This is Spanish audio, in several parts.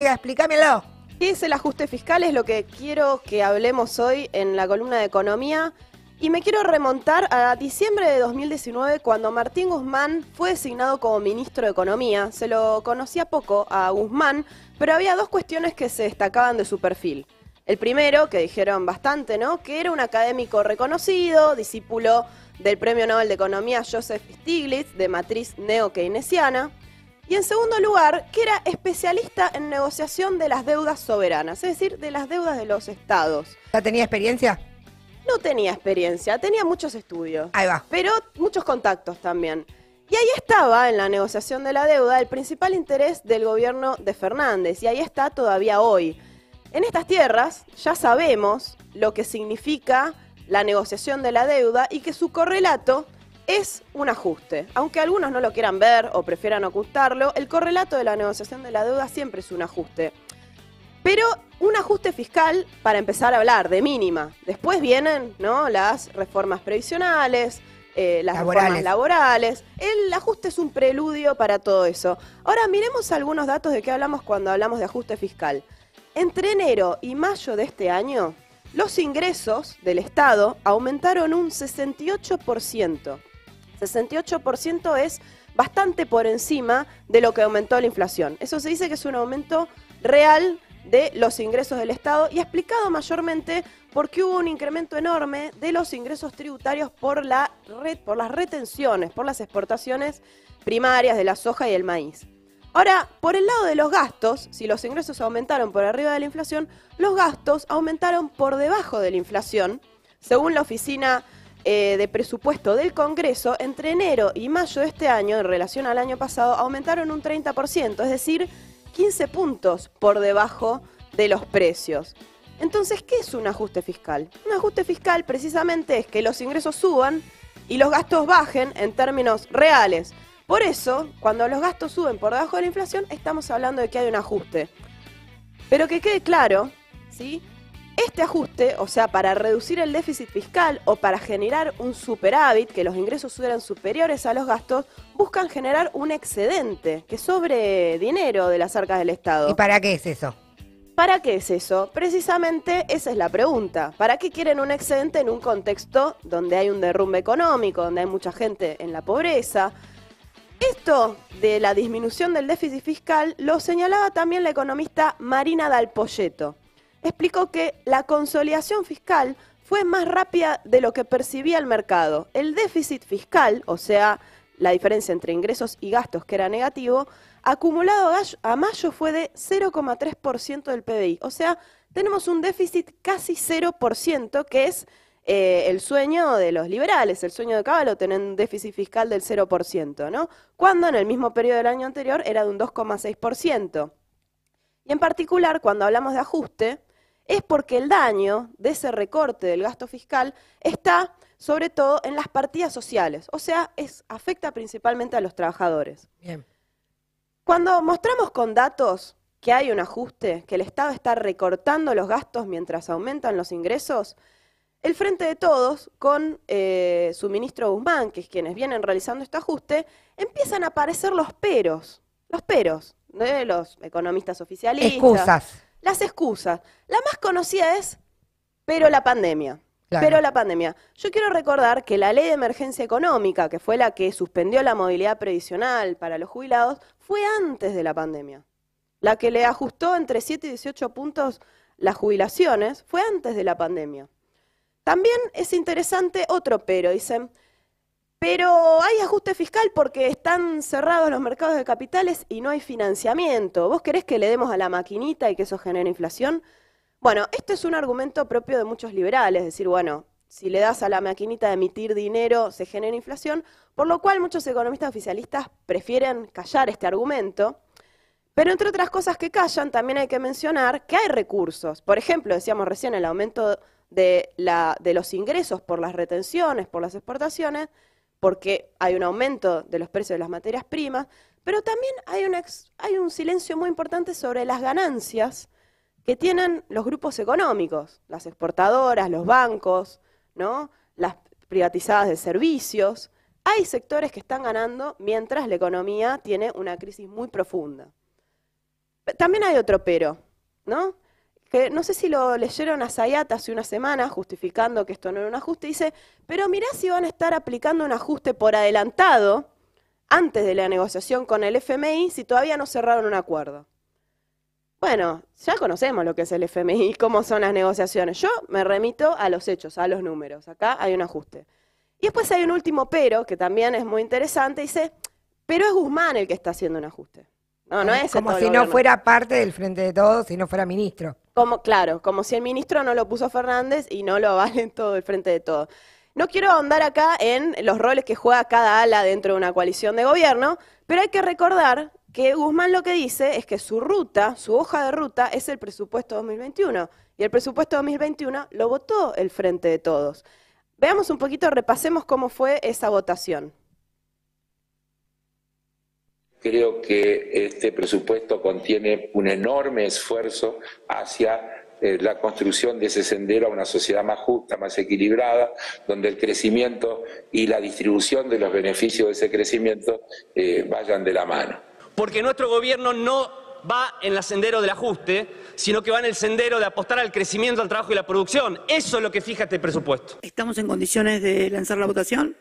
Explícamelo. ¿Qué es el ajuste fiscal? Es lo que quiero que hablemos hoy en la columna de economía. Y me quiero remontar a diciembre de 2019, cuando Martín Guzmán fue designado como ministro de Economía. Se lo conocía poco a Guzmán, pero había dos cuestiones que se destacaban de su perfil. El primero, que dijeron bastante, ¿no? Que era un académico reconocido, discípulo del Premio Nobel de Economía Joseph Stiglitz, de matriz neo-keynesiana. Y en segundo lugar, que era especialista en negociación de las deudas soberanas, es decir, de las deudas de los estados. ¿Ya tenía experiencia? No tenía experiencia, tenía muchos estudios. Ahí va. Pero muchos contactos también. Y ahí estaba, en la negociación de la deuda, el principal interés del gobierno de Fernández. Y ahí está todavía hoy. En estas tierras ya sabemos lo que significa la negociación de la deuda y que su correlato es un ajuste. Aunque algunos no lo quieran ver o prefieran ocultarlo, el correlato de la negociación de la deuda siempre es un ajuste. Pero un ajuste fiscal para empezar a hablar de mínima. Después vienen ¿no? las reformas previsionales, eh, las reformas laborales. El ajuste es un preludio para todo eso. Ahora miremos algunos datos de qué hablamos cuando hablamos de ajuste fiscal. Entre enero y mayo de este año, los ingresos del Estado aumentaron un 68%. 68% es bastante por encima de lo que aumentó la inflación. Eso se dice que es un aumento real de los ingresos del Estado y explicado mayormente porque hubo un incremento enorme de los ingresos tributarios por, la por las retenciones, por las exportaciones primarias de la soja y el maíz. Ahora, por el lado de los gastos, si los ingresos aumentaron por arriba de la inflación, los gastos aumentaron por debajo de la inflación, según la Oficina eh, de presupuesto del Congreso, entre enero y mayo de este año, en relación al año pasado, aumentaron un 30%, es decir, 15 puntos por debajo de los precios. Entonces, ¿qué es un ajuste fiscal? Un ajuste fiscal precisamente es que los ingresos suban y los gastos bajen en términos reales. Por eso, cuando los gastos suben por debajo de la inflación, estamos hablando de que hay un ajuste. Pero que quede claro, ¿sí? Este ajuste, o sea, para reducir el déficit fiscal o para generar un superávit, que los ingresos fueran superiores a los gastos, buscan generar un excedente, que sobre dinero de las arcas del Estado. ¿Y para qué es eso? ¿Para qué es eso? Precisamente esa es la pregunta. ¿Para qué quieren un excedente en un contexto donde hay un derrumbe económico, donde hay mucha gente en la pobreza? Esto de la disminución del déficit fiscal lo señalaba también la economista Marina Dalpolleto explicó que la consolidación fiscal fue más rápida de lo que percibía el mercado. El déficit fiscal, o sea, la diferencia entre ingresos y gastos que era negativo, acumulado a mayo fue de 0,3% del PBI. O sea, tenemos un déficit casi 0%, que es eh, el sueño de los liberales, el sueño de Caballo, tener un déficit fiscal del 0%, ¿no? Cuando en el mismo periodo del año anterior era de un 2,6%. Y en particular, cuando hablamos de ajuste, es porque el daño de ese recorte del gasto fiscal está sobre todo en las partidas sociales, o sea, es, afecta principalmente a los trabajadores. Bien. Cuando mostramos con datos que hay un ajuste, que el Estado está recortando los gastos mientras aumentan los ingresos, el Frente de Todos, con eh, su ministro Guzmán, que es quienes vienen realizando este ajuste, empiezan a aparecer los peros, los peros de los economistas oficialistas. Excusas. Las excusas. La más conocida es, pero la pandemia. Pero la pandemia. Yo quiero recordar que la ley de emergencia económica, que fue la que suspendió la movilidad previsional para los jubilados, fue antes de la pandemia. La que le ajustó entre 7 y 18 puntos las jubilaciones fue antes de la pandemia. También es interesante otro pero, dicen, pero hay ajuste fiscal porque están cerrados los mercados de capitales y no hay financiamiento. ¿Vos querés que le demos a la maquinita y que eso genere inflación? Bueno, esto es un argumento propio de muchos liberales, decir, bueno, si le das a la maquinita de emitir dinero se genera inflación, por lo cual muchos economistas oficialistas prefieren callar este argumento. Pero entre otras cosas que callan, también hay que mencionar que hay recursos. Por ejemplo, decíamos recién el aumento de, la, de los ingresos por las retenciones, por las exportaciones, porque hay un aumento de los precios de las materias primas, pero también hay un, silencio muy importante sobre las ganancias que tienen los grupos económicos, las exportadoras, los bancos, ¿no? las privatizadas de servicios. Hay sectores que están ganando mientras la economía tiene una crisis muy profunda. También hay otro pero, ¿no? Que no sé si lo leyeron a Sayat hace una semana justificando que esto no era un ajuste. Dice, pero mirá si van a estar aplicando un ajuste por adelantado antes de la negociación con el FMI si todavía no cerraron un acuerdo. Bueno, ya conocemos lo que es el FMI y cómo son las negociaciones. Yo me remito a los hechos, a los números. Acá hay un ajuste. Y después hay un último pero, que también es muy interesante. Dice, pero es Guzmán el que está haciendo un ajuste. No, no es como si no fuera parte del Frente de Todos, si no fuera ministro. Como, claro, como si el ministro no lo puso Fernández y no lo vale todo el Frente de Todos. No quiero ahondar acá en los roles que juega cada ala dentro de una coalición de gobierno, pero hay que recordar que Guzmán lo que dice es que su ruta, su hoja de ruta, es el presupuesto 2021. Y el presupuesto 2021 lo votó el Frente de Todos. Veamos un poquito, repasemos cómo fue esa votación. Creo que este presupuesto contiene un enorme esfuerzo hacia eh, la construcción de ese sendero a una sociedad más justa, más equilibrada, donde el crecimiento y la distribución de los beneficios de ese crecimiento eh, vayan de la mano porque nuestro gobierno no va en el sendero del ajuste, sino que va en el sendero de apostar al crecimiento, al trabajo y la producción. Eso es lo que fija este presupuesto. ¿Estamos en condiciones de lanzar la votación?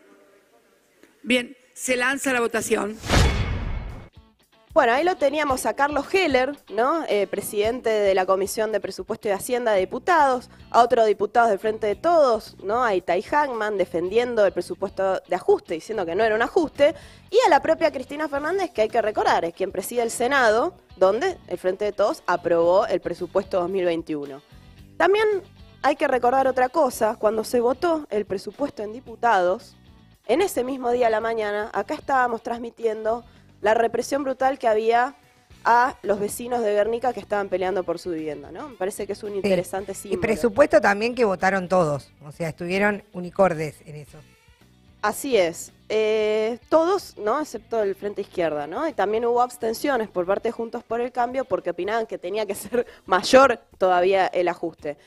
Bien, se lanza la votación. Bueno, ahí lo teníamos a Carlos Heller, ¿no? Eh, presidente de la Comisión de Presupuesto y Hacienda de Diputados, a otro diputado del Frente de Todos, ¿no? A Itai Hagman defendiendo el presupuesto de ajuste, diciendo que no era un ajuste, y a la propia Cristina Fernández, que hay que recordar, es quien preside el Senado, donde el Frente de Todos aprobó el presupuesto 2021. También hay que recordar otra cosa, cuando se votó el presupuesto en diputados, en ese mismo día a la mañana, acá estábamos transmitiendo la represión brutal que había a los vecinos de Guernica que estaban peleando por su vivienda, ¿no? Me parece que es un interesante símbolo. Y presupuesto también que votaron todos, o sea, estuvieron unicordes en eso. Así es. Eh, todos, ¿no? Excepto el Frente Izquierda, ¿no? Y también hubo abstenciones por parte de Juntos por el Cambio porque opinaban que tenía que ser mayor todavía el ajuste.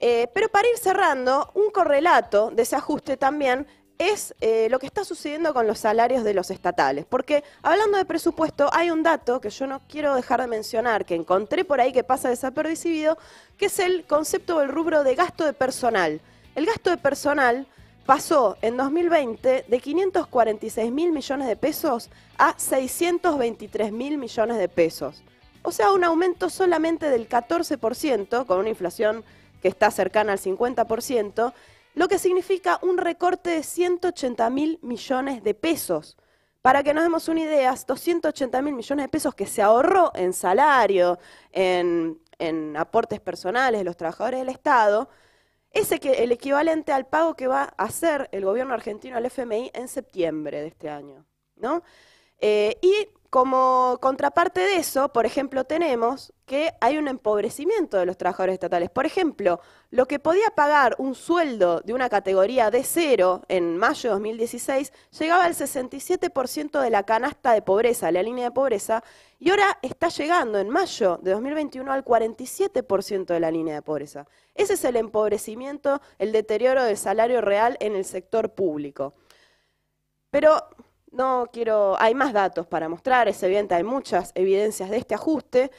Eh, pero para ir cerrando, un correlato de ese ajuste también es eh, lo que está sucediendo con los salarios de los estatales. Porque hablando de presupuesto, hay un dato que yo no quiero dejar de mencionar, que encontré por ahí que pasa desapercibido, que es el concepto del rubro de gasto de personal. El gasto de personal pasó en 2020 de 546 mil millones de pesos a 623 mil millones de pesos. O sea, un aumento solamente del 14%, con una inflación que está cercana al 50%, lo que significa un recorte de 180 mil millones de pesos. Para que nos demos una idea, 280 mil millones de pesos que se ahorró en salario, en, aportes personales de los trabajadores del Estado, es el equivalente al pago que va a hacer el gobierno argentino al FMI en septiembre de este año. ¿no? Eh, y como contraparte de eso, por ejemplo, tenemos que hay un empobrecimiento de los trabajadores estatales. Por ejemplo, lo que podía pagar un sueldo de una categoría de cero en mayo de 2016 llegaba al 67% de la canasta de pobreza, la línea de pobreza, y ahora está llegando en mayo de 2021 al 47% de la línea de pobreza. Ese es el empobrecimiento, el deterioro del salario real en el sector público. Pero no quiero, hay más datos para mostrar, es evidente, hay muchas evidencias de este ajuste.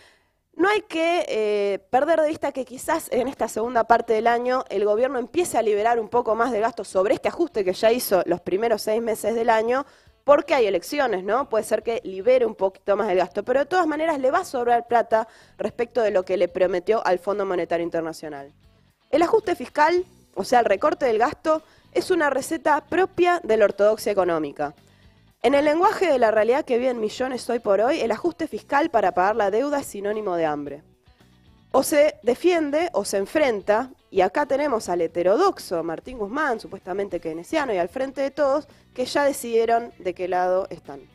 No hay que eh, perder de vista que quizás en esta segunda parte del año el gobierno empiece a liberar un poco más de gastos sobre este ajuste que ya hizo los primeros seis meses del año, porque hay elecciones, ¿no? Puede ser que libere un poquito más el gasto, pero de todas maneras le va a sobrar plata respecto de lo que le prometió al Fondo Monetario Internacional. El ajuste fiscal, o sea, el recorte del gasto, es una receta propia de la ortodoxia económica. En el lenguaje de la realidad que viven millones hoy por hoy, el ajuste fiscal para pagar la deuda es sinónimo de hambre. O se defiende o se enfrenta, y acá tenemos al heterodoxo Martín Guzmán, supuestamente keynesiano, y al frente de todos, que ya decidieron de qué lado están.